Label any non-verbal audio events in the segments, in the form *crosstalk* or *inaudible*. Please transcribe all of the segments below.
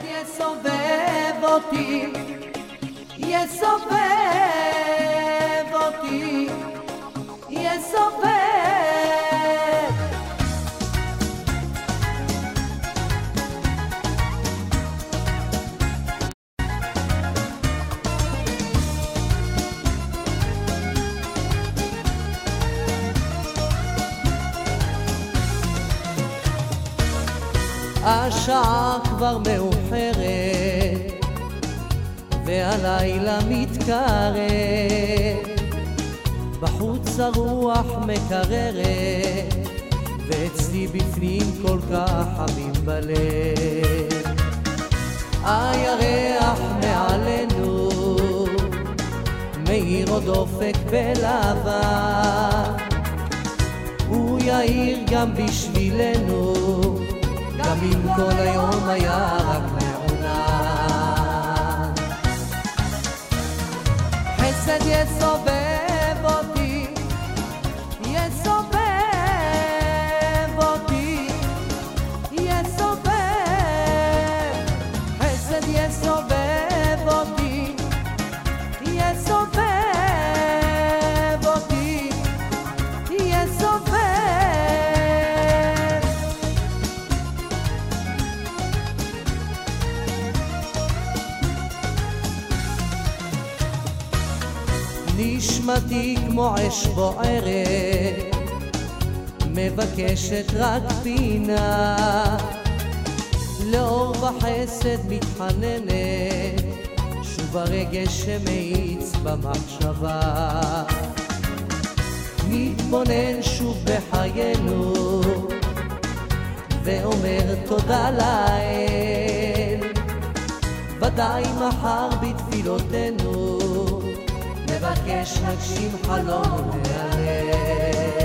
e sollevoti, e sollevoti, e sollevoti. השעה כבר מאוחרת והלילה מתקרב. בחוץ הרוח מקררת ואצלי בפנים כל כך חמים בלב. הירח מעלינו מאיר עוד אופק בלבן הוא יאיר גם בשבילנו אם כל היום היה רק מעונן. חסד יסובב נשמתי כמו אש בוערת, מבקשת רק פינה, לאור וחסד מתחננת, שוב הרגש שמאיץ במחשבה. מתבונן שוב בחיינו, ואומר תודה לאל, ודאי מחר בתפילותינו. נבקש נגשים חלום מהלב.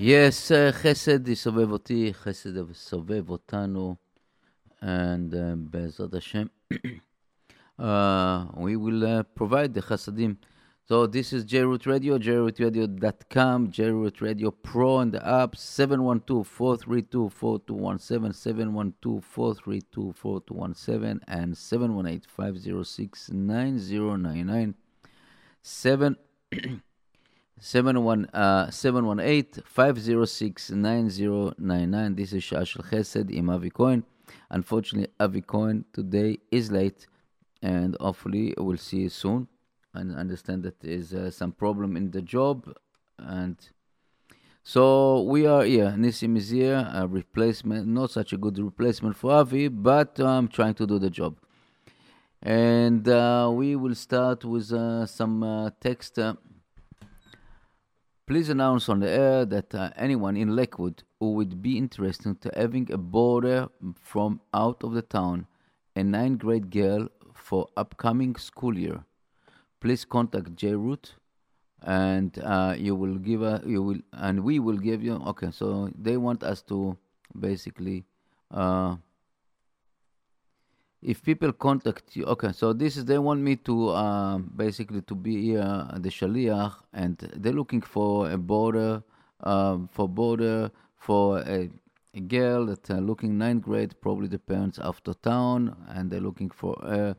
Yes, uh, חסד יסובב אותי, חסד יסובב אותנו, and uh, בעזרת השם, *clears throat* uh, we will uh, provide the chasadim. So this is JRoot Radio, jrootradio.com, JRoot Radio Pro and the app 712-432-4217, 712-432-4217, and 718-506-9099. 7 71, uh, 718-506-9099. This is שעה של חסד עם אבי כהן. Unfortunately, Avi Cohen today is late, and hopefully we'll see you soon. And understand that there is uh, some problem in the job, and so we are here. Nissim is here, a replacement, not such a good replacement for Avi, but I'm trying to do the job. And uh, we will start with uh, some uh, text. uh, Please announce on the air that uh, anyone in Lakewood who would be interested to having a boarder from out of the town, a ninth grade girl for upcoming school year, please contact J Root, and uh, you will give a you will and we will give you. Okay, so they want us to basically. Uh, if people contact you, okay, so this is they want me to uh, basically to be uh, the shaliach, and they're looking for a border, um, for border for a, a girl that uh, looking ninth grade, probably the parents after town, and they're looking for uh,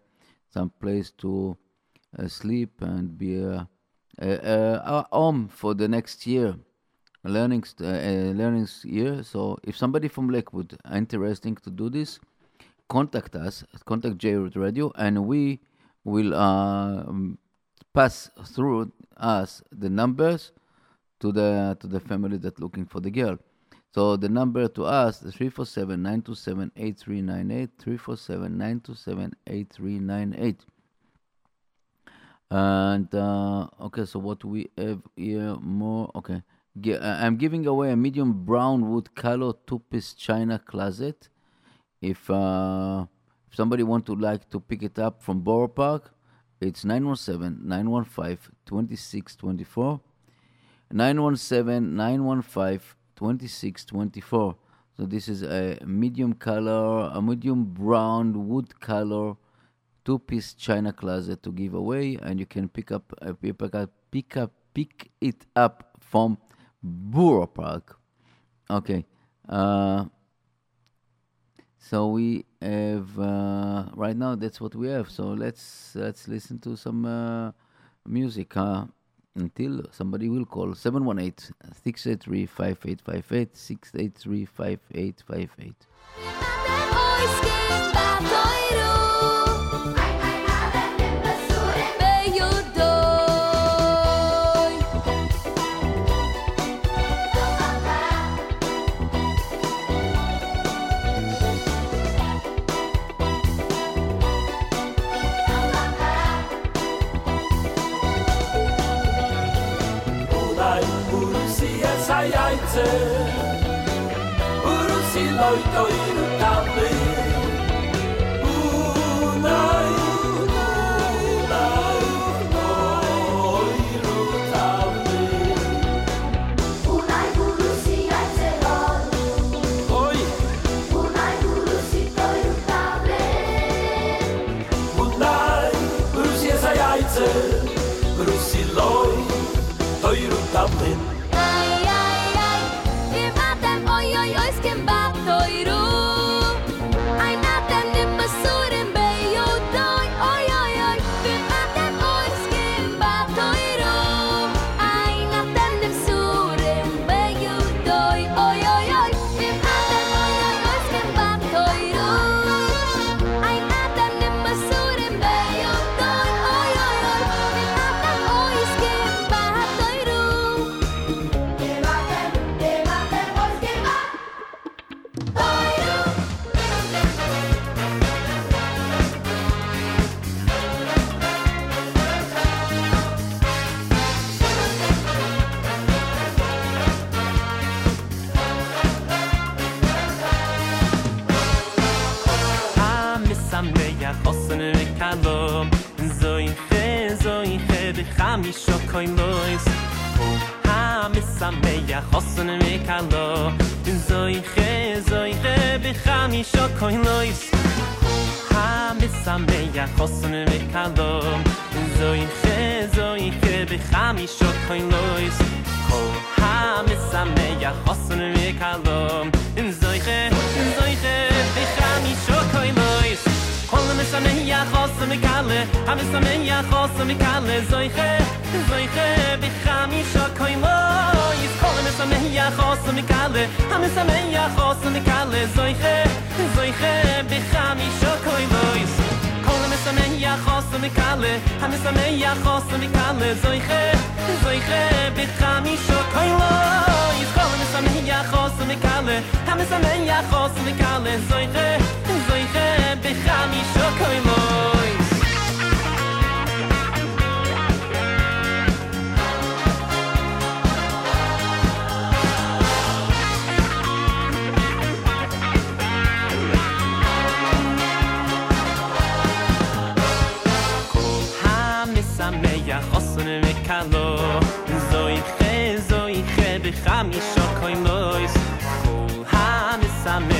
some place to uh, sleep and be a, a, home for the next year learning st- uh, learning year. So if somebody from Lakewood interesting to do this, contact us, contact JRoot Radio, and we will uh, um, pass through us the numbers to the to the family that looking for the girl. So the number to us is 347-927-8398, 347-927-8398. And uh, okay, so what we have here more? Okay, uh, I'm giving away a medium brown wood color two-piece china closet. If uh, if somebody want to like to pick it up from Borough Park, It's 917 915 2624. 917 915 2624. So this is a medium color, a medium brown wood color two piece china closet to give away and you can pick up uh, pick pick up pick it up from Borough Park. Okay. Uh, so we have uh, right now. That's what we have. So let's let's listen to some uh, music. Until somebody will call 718 683 toiru חוסן וקלום המסמח חוסן וקלום זויכה זויכה בחמישו קוילויס כל המסמח חוסן וקלום המסמח חוסן וקלום זויכה זויכה בחמישו קוילויס ja hosen me kalo so ich so ich hab ich ham ich ham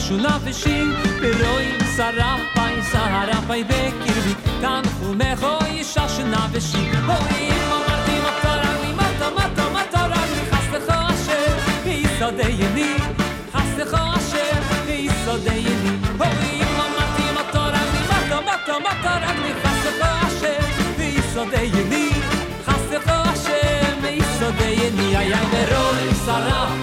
ששולף אישים, ורואים שרפאי, שרפאי בקרבי, תנחומך או אישה שנה ושיב. הואיל ואמרתי מטרני, מטה מטה מטרני, חסדך אשר, ויסודי ימי, חסדך אשר, ויסודי ימי. הואיל ואמרתי מטרני, מטה מטה מטרני, חסדך אשר, ויסודי ימי, חסדך אשר, ויסודי ימי. היה ורואים שרפאי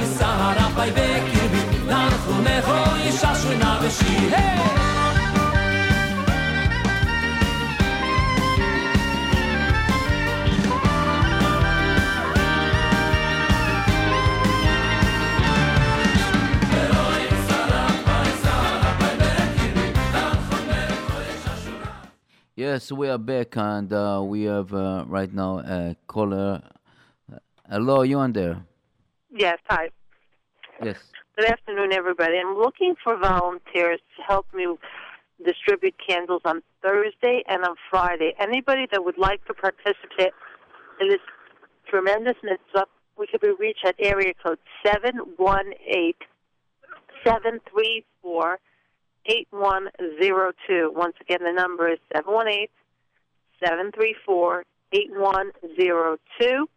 in sarapa be kirbi tam khume khoy shashuna vshi hey Yes, we are back, and uh, we have uh, right now a caller. Hello, you on there? Yes, hi. Yes. Good afternoon, everybody. I'm looking for volunteers to help me distribute candles on Thursday and on Friday. Anybody that would like to participate in this tremendous mitzvah, we could be reached at area code 718 734 8102. Once again, the number is 718 734 8102.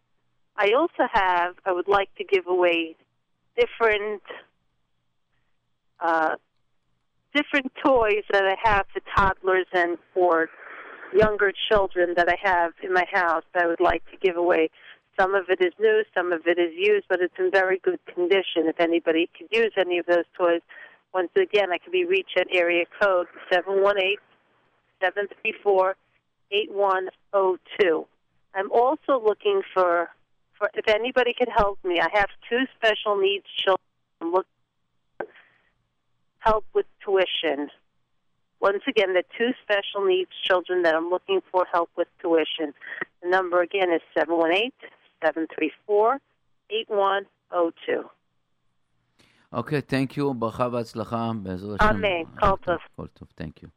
I also have, I would like to give away different uh, different toys that I have for toddlers and for younger children that I have in my house that I would like to give away. Some of it is new, some of it is used, but it's in very good condition. If anybody could use any of those toys, once again, I can be reached at area code 718 734 8102. I'm also looking for, for if anybody could help me. I have two special needs children. I'm looking help with tuition. Once again, the two special needs children that I'm looking for help with tuition. The number again is 718 734 8102. Okay, thank you. ברכה והצלחה, בעזרת השם. אמן. כל טוב. כל טוב, thank you.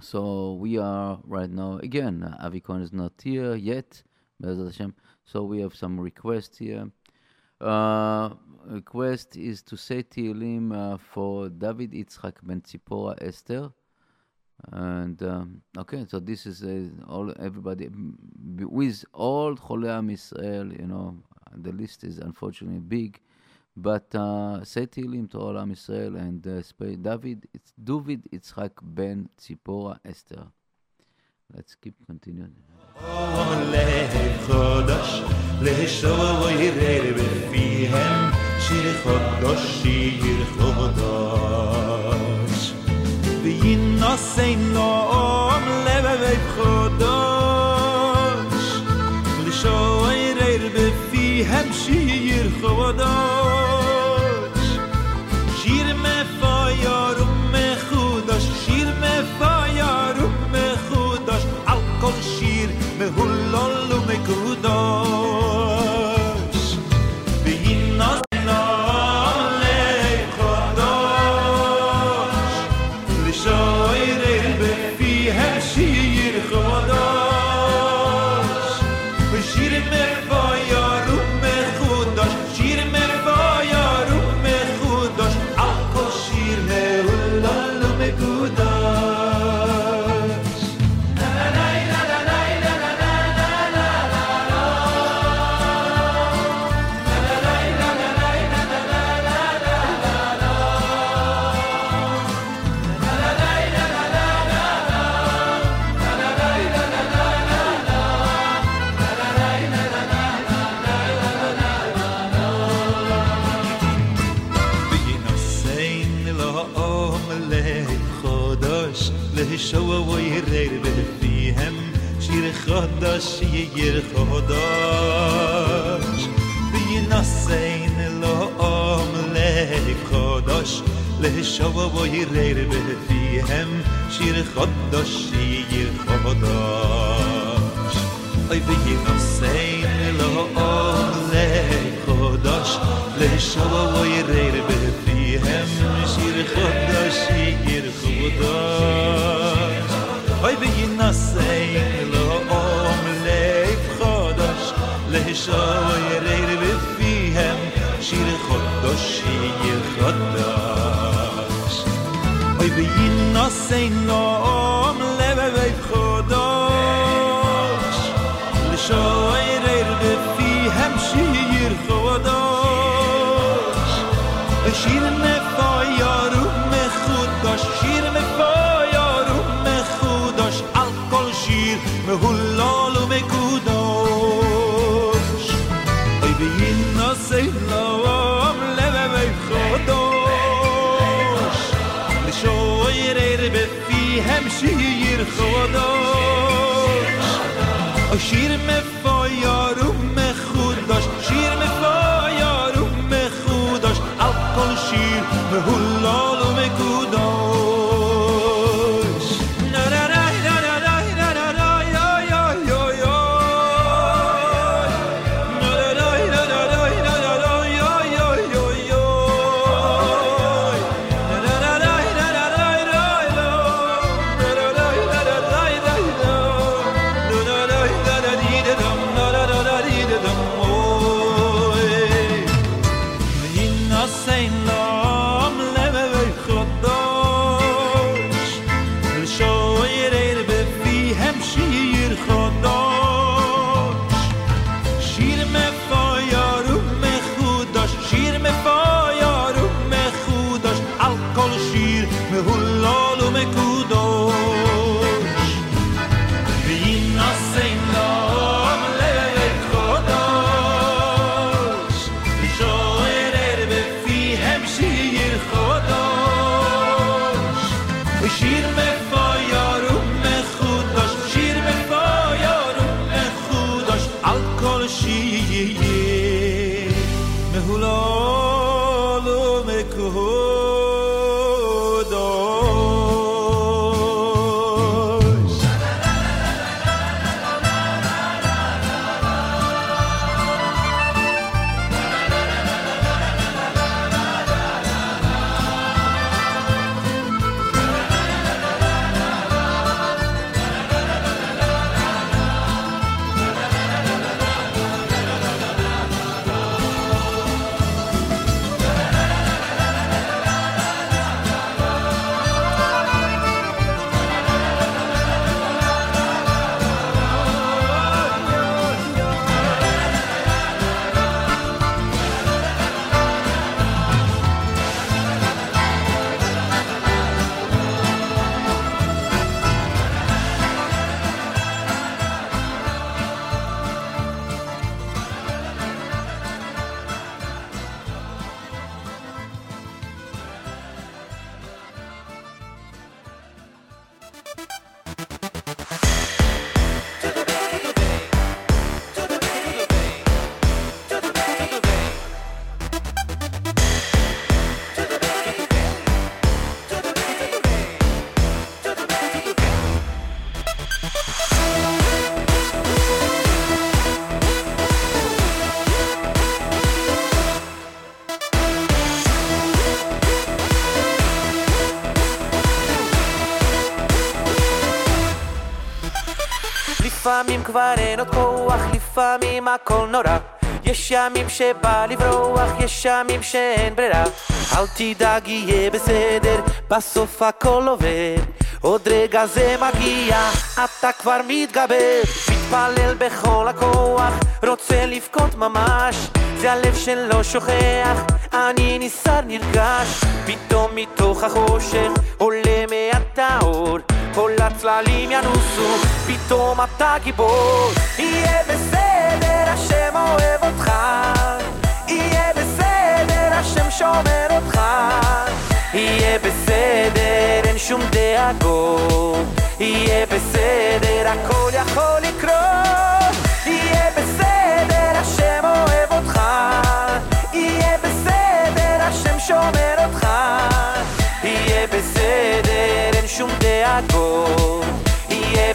So we are right now, again, Avi Cohen is not here yet, Hashem. So we have some requests here. Uh, request is to say Tehillim uh, for David Itzchak Ben Tzipora Esther. And um, okay, so this is uh, all everybody with all Cholei Am You know, the list is unfortunately big, but uh, say Tehillim to all Am Israel and uh, David. It's David Itzchak Ben Tzipora Esther Let's keep continuing. עולה חודש לשורר בפיהם שיר חודש שיר חודש וינוסן נועם לבבי חודש לשורר בפיהם שיר חודש هم خداش له شو و غیر به فیهم شیر خداش یر خداش. بی نسین له آم خداش له شو و غیر به فیهم شیر خداش یر خداش. ای بی نسین له آم خداش له شو و غیر به فیهم fihem shir khodosh yir khodosh Oy be yinasay lo om leif khodosh le shoy reir be fihem shir khodosh yir khodosh Oy be yinasay lo om כבר אין עוד כוח, לפעמים הכל נורא. יש ימים שבא לברוח, יש ימים שאין ברירה. אל תדאג, יהיה בסדר, בסוף הכל עובד. עוד רגע זה מגיע, אתה כבר מתגבר. מתפלל בכל הכוח, רוצה לבכות ממש. זה הלב שלא שוכח, אני נסער נרגש. פתאום מתוך החושך עולה מעט האור. כל הצללים ינוסו, פתאום אתה גיבור. יהיה בסדר, השם אוהב אותך. יהיה בסדר, השם שומר אותך. יהיה בסדר, אין שום דאגות. יהיה בסדר, הכל יכול לקרות. יהיה בסדר, השם אוהב אותך. יהיה בסדר, השם שומר אותך. și unde acolo e é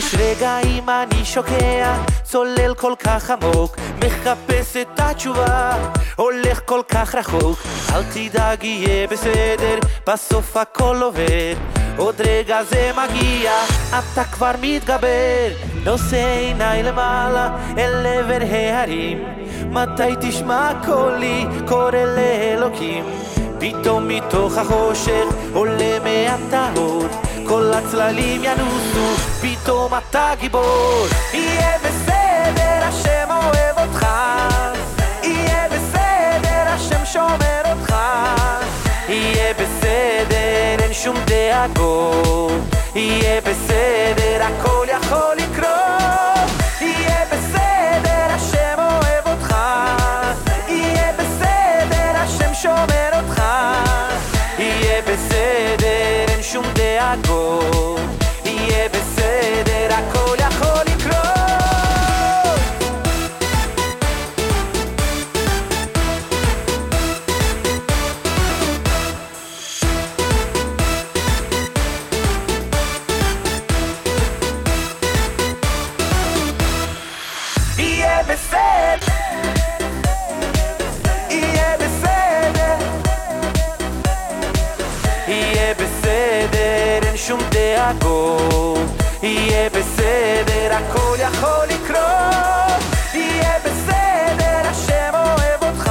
יש רגעים אני שוקע, צולל כל כך עמוק, מחפש את התשובה, הולך כל כך רחוק. אל תדאג, יהיה בסדר, בסוף הכל עובר. עוד רגע זה מגיע, אתה כבר מתגבר. נושא עיניי למעלה, אל עבר ההרים. מתי תשמע קולי, קורא לאלוקים. פתאום מתוך החושך עולה מהטהור כל הצללים ינוסו, פתאום אתה גיבור. יהיה בסדר, השם אוהב אותך. יהיה בסדר, השם שומר אותך. יהיה בסדר, אין שום דאגות. יהיה בסדר, הכל יכול לקרות. יהיה בסדר, השם אוהב אותך. יהיה בסדר, השם שומר אותך שום דאגות. יהיה בסדר, שום דאגות יהיה בסדר, הכל יכול לקרות. יהיה בסדר, השם אוהב אותך.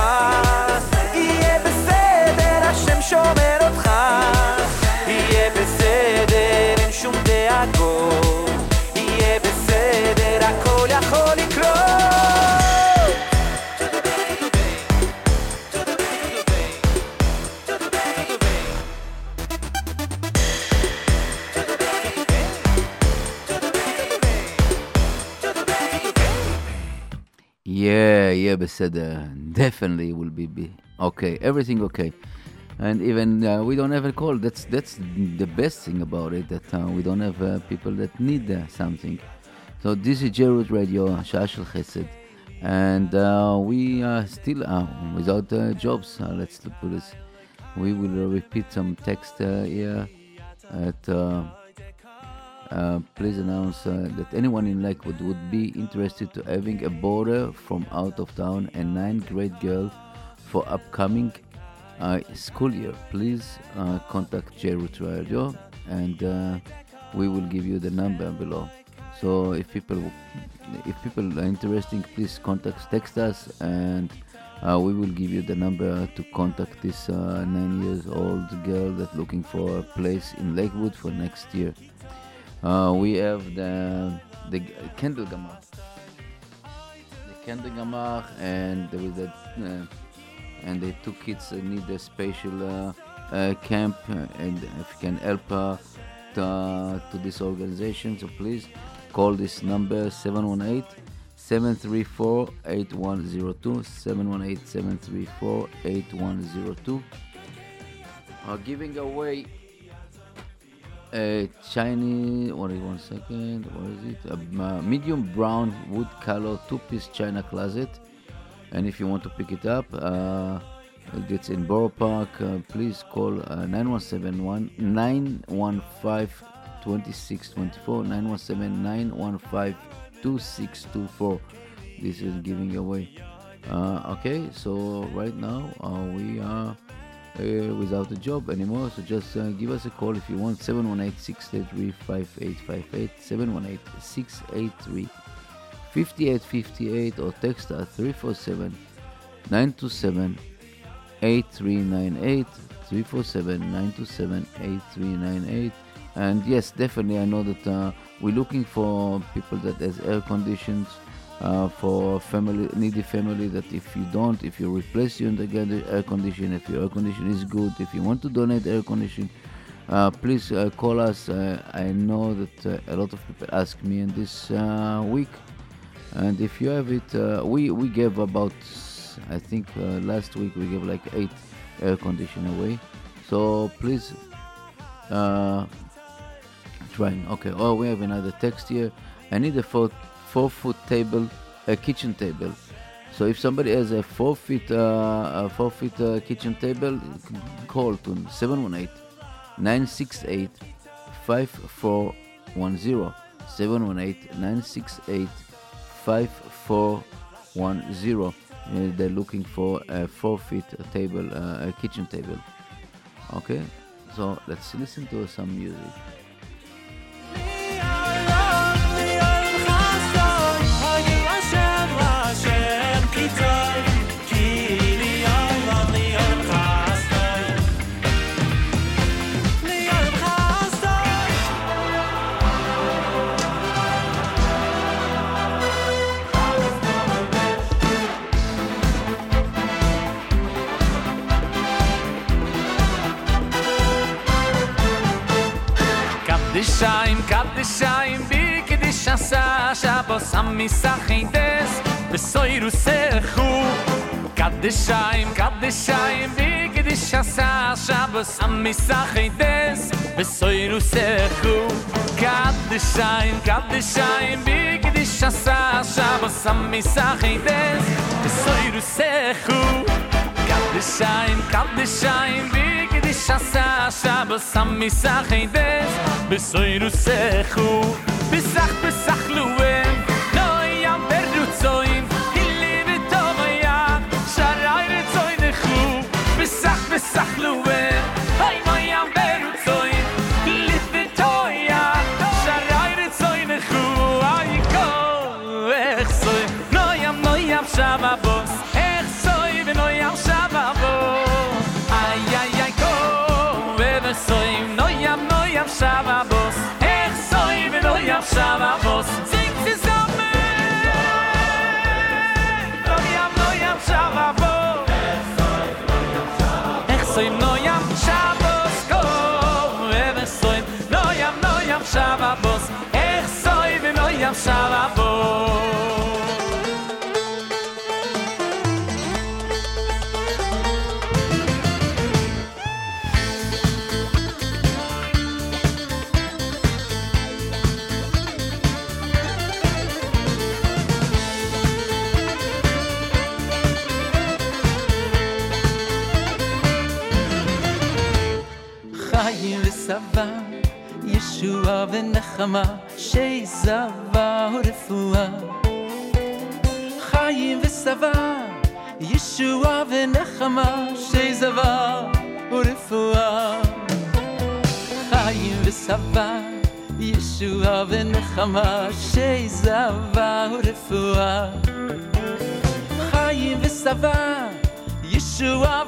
יהיה בסדר, השם שומר אותך. יהיה בסדר, אין שום דאגות יהיה בסדר, הכל יכול לקרות said, uh, definitely will be, be okay, everything okay. And even uh, we don't have a call. That's that's the best thing about it that uh, we don't have uh, people that need uh, something. So this is JRoot Radio, Shashul Chesed, and uh, we are still without jobs. let's put this. We will repeat some text here at. Uh, please announce uh, that anyone in Lakewood would be interested to having a boarder from out of town and nine grade girl for upcoming uh, school year. Please uh, contact JRoot Radio and uh, we will give you the number below. So if people if people are interested, please contact text us and uh, we will give you the number to contact this nine years old girl that's looking for a place in Lakewood for next year. Uh, we have the the candle gamar, the candle gamar, and there was that, uh, and the two kids need a special uh, uh, camp, uh, and if you can help uh, to, to this organization, so please call this number 718 734 8102 718 734 8102 are giving away a Chinese, what is one second, what is it? A medium brown wood color two piece China closet. And if you want to pick it up, uh, it's in Borough Park. Uh, please call uh, 9171 915 2624 917 915 2624. This is giving away. Uh, okay, so right now uh, we are without a job anymore. So just uh, give us a call if you want 718-683-5858, 718-683-5858 or text us 347 927 8398 347 927 8398 and yes definitely i know that uh, we're looking for people that has air conditions uh, for family needy family that if you don't if you replace you under- the air condition if your air condition is good if you want to donate air condition uh, please uh, call us. Uh, I know that uh, a lot of people ask me in this week, and if you have it, we we gave about, I think last week we gave like eight air conditioner away. So please, trying. Okay. Oh, we have another text here. I need a four four foot table, a kitchen table. So if somebody has a four feet uh, a four feet uh, kitchen table, call to 718 968 5410. 718 968 5410. Uh, They're looking for a four feet table, uh, a kitchen table. Okay, so let's listen to some music. shaim kat de shaim bik de shasa shabo sam misachin des besoy rusechu kat de shaim kat de shaim bik de shasa shabo sam misachin des besoy rusechu kat de shaim kat de shaim bik de shasa shabo sam misachin des besoy rusechu kat de shaim kat de shaim shasa shab sam misakh in des besoyr sekhu besakh besakh luem noy yam berut zoyn di libe tovaya sharayr khu besakh besakh luem hay moy yam berut zoyn di libe tovaya sharayr khu ay ko ekh zoyn noy yam noy yam shab abos Barbaros. V'nechama Shei zava u'refua Chaim v'sava Yeshua v'nechama Shei zava u'refua Chaim v'sava Yeshua v'nechama Shei zava u'refua Chaim v'sava Yeshua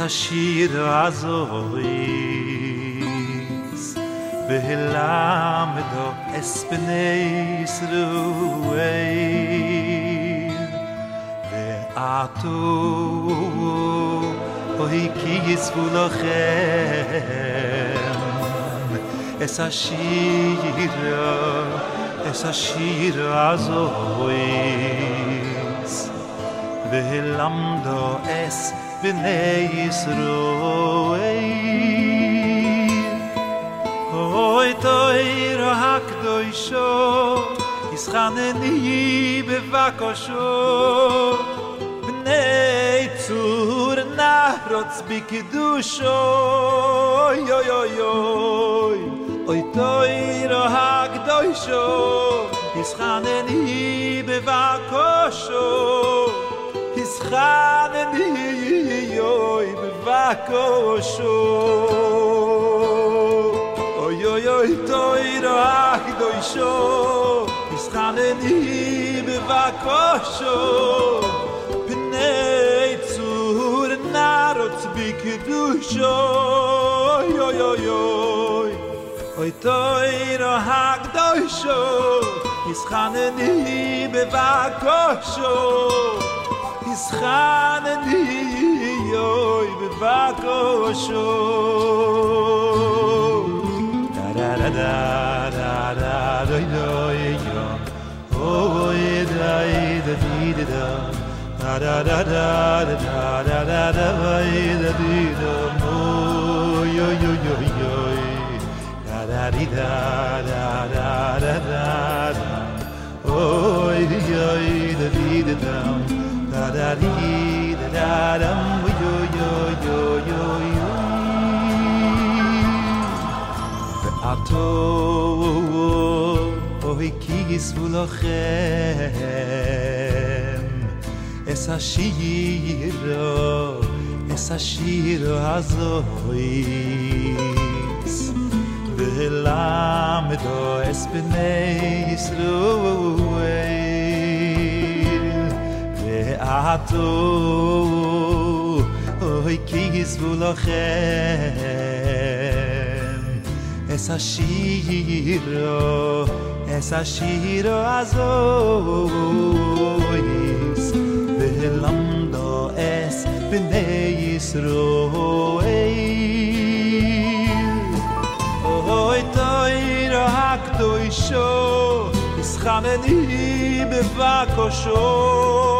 a shir azoris Behilam do es b'nei Yisroel Ve'atu Ohi ki yizvu lochem Es a shir Es a shir azoris Ve'ilam do es bin ey sroy ey hoy toy ro hak doy sho kis khanen i bevakosh bin ey turna hrod bik dushoyoyoy hoy toy ro hak doy sho kis khanen i bevakosh kis kh akosho. Oy oy oy toy ro ak do isho iskhane ni be vakosho tsur narot bik do oy oy oy oy. Oy toy ro ak do isho ni be vakosho vakosho is khaneni yoy be vakosho da da da da da da yo yo oh da da da da da da da da da da da da da di da oh yo yo yo yo da da di da da da da da da oh yo da di da da da di da da da yo yo yo yo yo ato oy kigis vulochem es a shiro es a shiro azois velam do es bnei Yisroel. ve ato oy kigis vulochem es a shiro es a shiro azois velamdo es bnei Yisroel. Oy toir hakto isho is khaneni bevakosho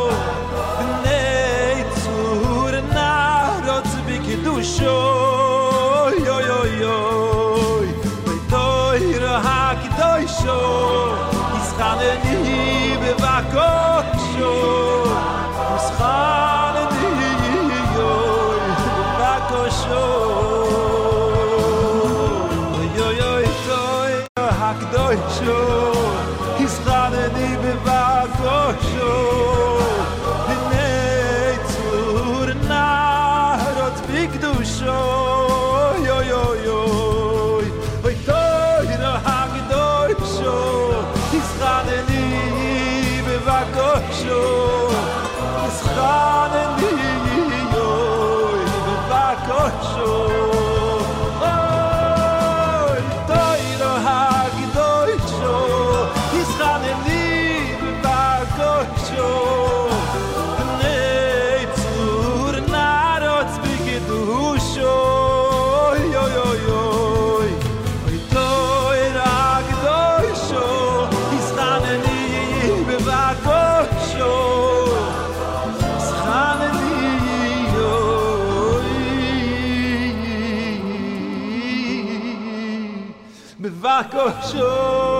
Marco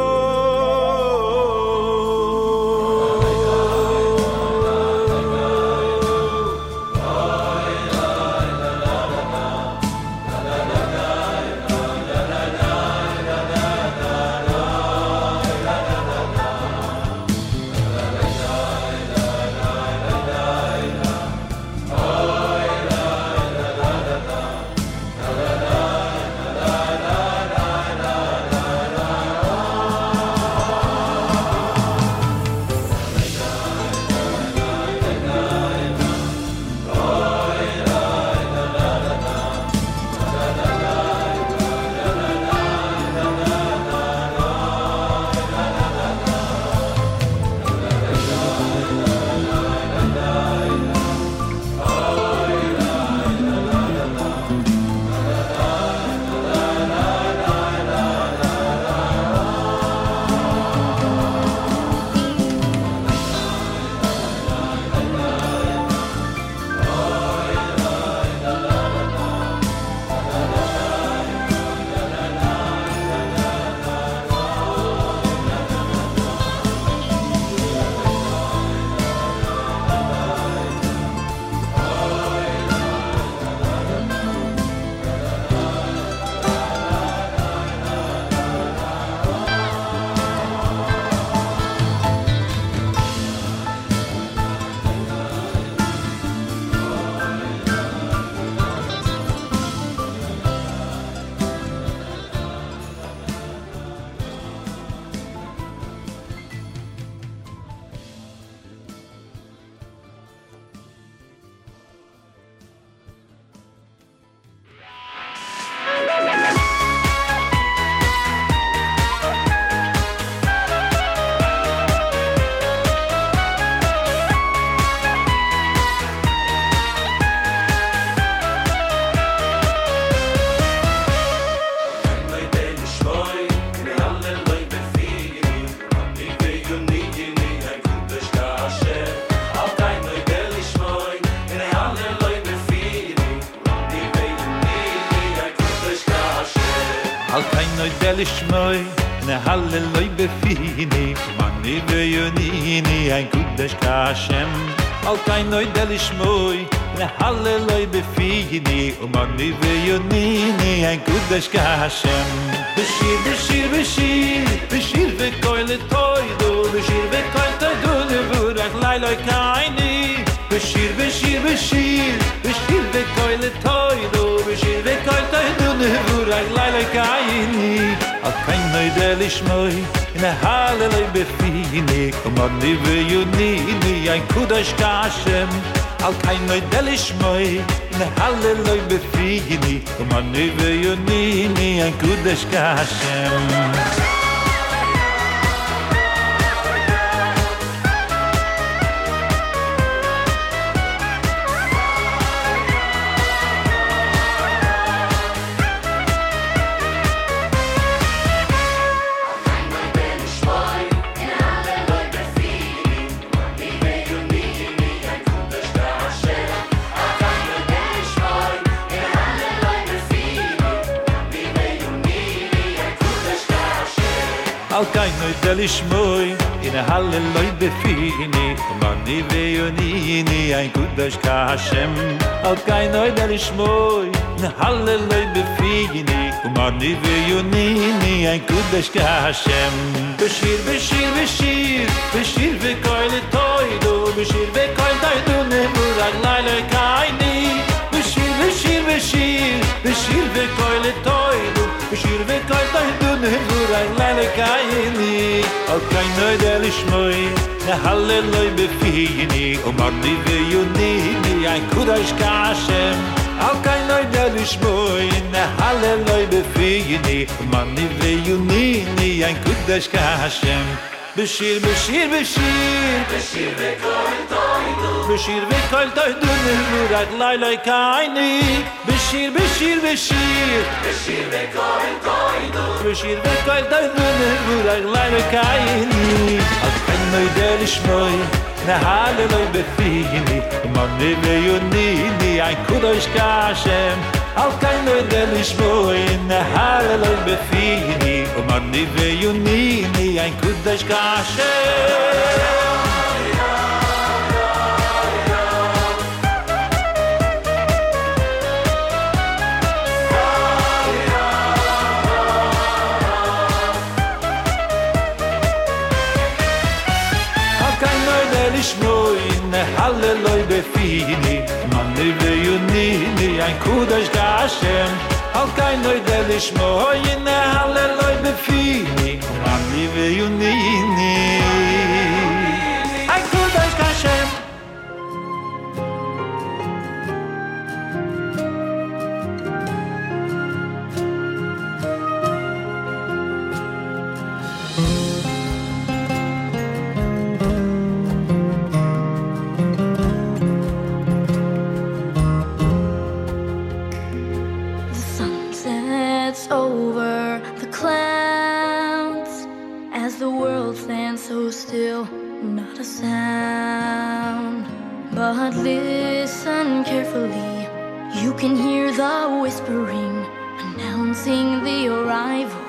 שמוי אין הללוי בפיני קומאר ניבי יוני די אין קודש קאשם אל קיין נוי דל שמוי אין הללוי בפיני קומאר ניבי יוני אין קודש קאשם al kein noy delish moy in a halleloy befini man ni veyonini ein kudesh kashem al kein noy delish moy in a halleloy befini man ni ein kudesh kashem beshir beshir beshir beshir ve koile toy do beshir ve koile toy do ne murag toy Ay lele kai ni, o kai no del shmoi, na halleloy be fiyni, o mar di ve yuni, ni ay kudas kashem, o kai no del shmoi, na halleloy be fiyni, o mar di ve yuni, ni ay kudas kashem, be shir be shir be shir, be shir be koy toy du, be בשיר, בשיר, בשיר. בשיר וקוין קוינו בשיר וקוין דיינו נבורך לילה קייני אז אין נוידה לשמוי נהללוי בפיני. וממני ויוניני אין קודש כשם אל קיין נוידה לשמוי נהללוי בפיני. וממני ויוניני אין קודש כשם kudosh da Hashem Al kein noy de lishmo hoy in der carefully, you can hear the whispering announcing the arrival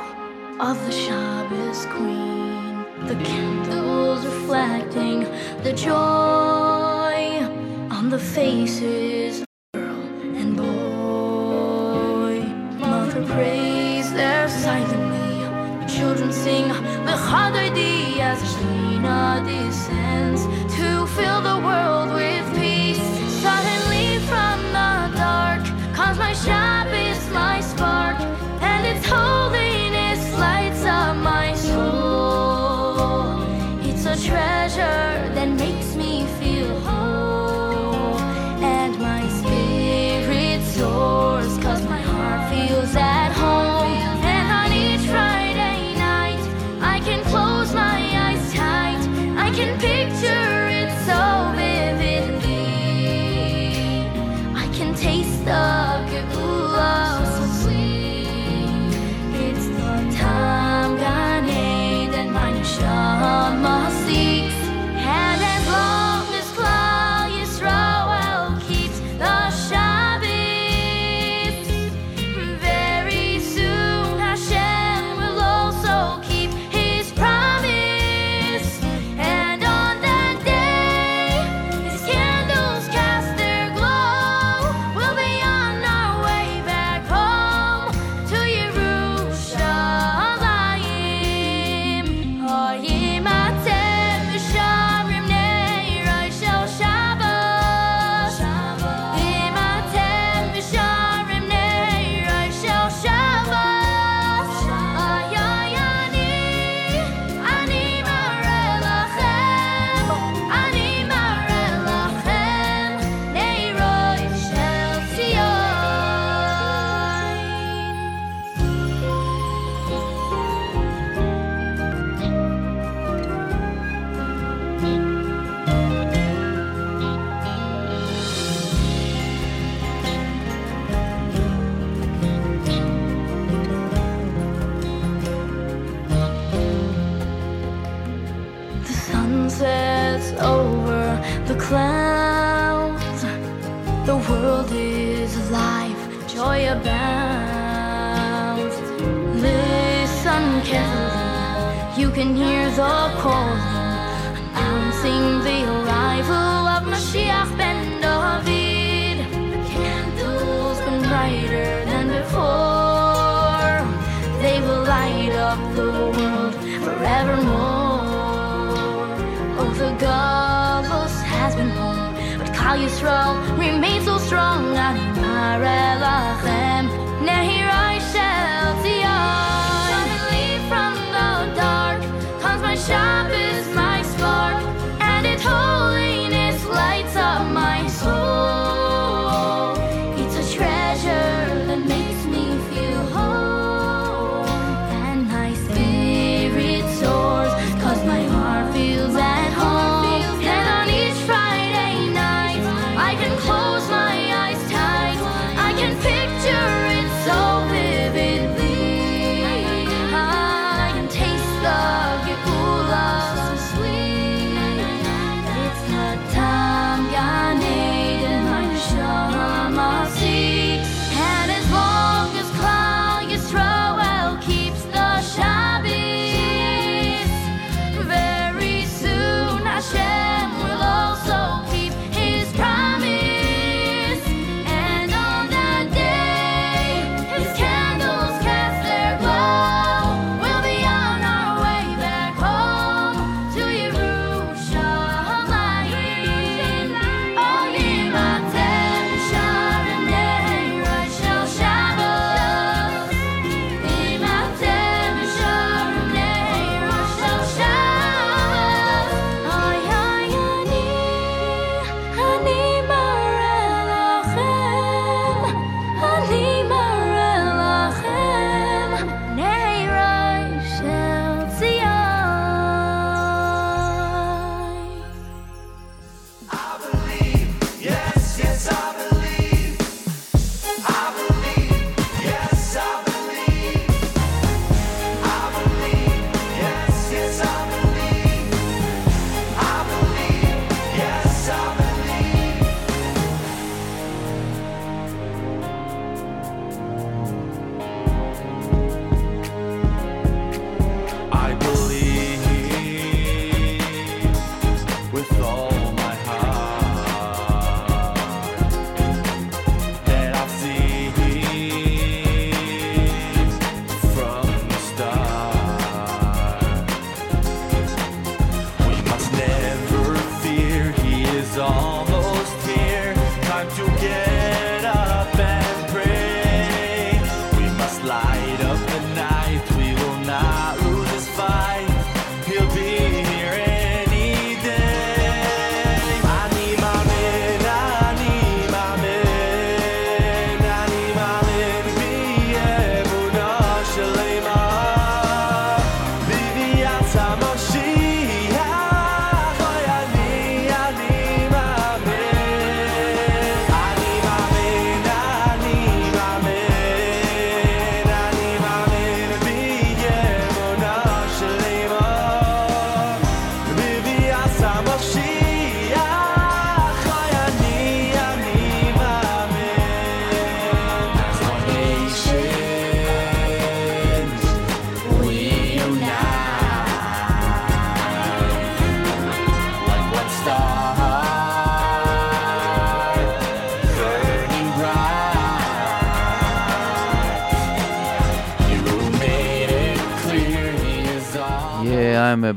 of the Shabbos queen. The candles reflecting the joy on the faces of girl and boy. Mother prays there silently. Children sing the Chadadi as Shina descends to fill the world with peace.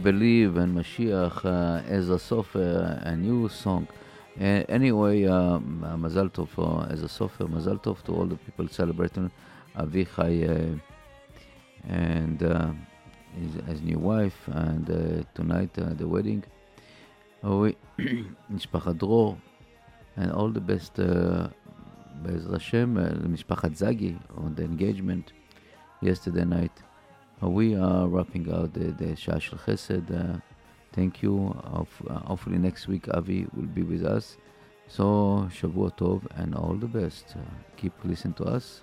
Believe and Mashiach uh, as a Sofer, a new song. anyway, um, Mazal Tov uh, as a Sofer, Mazal Tov to all the people celebrating Avichai and his, his, new wife, and tonight the wedding. Oh, we, *coughs* משפחת and all the best, Bez Hashem למשפחת זגי, on the engagement yesterday night. Uh, we are wrapping out the, the Shah Shal Chesed. Uh, thank you. Uh, uh, hopefully, next week Avi will be with us. So, Shavuot Tov and all the best. keep listening to us.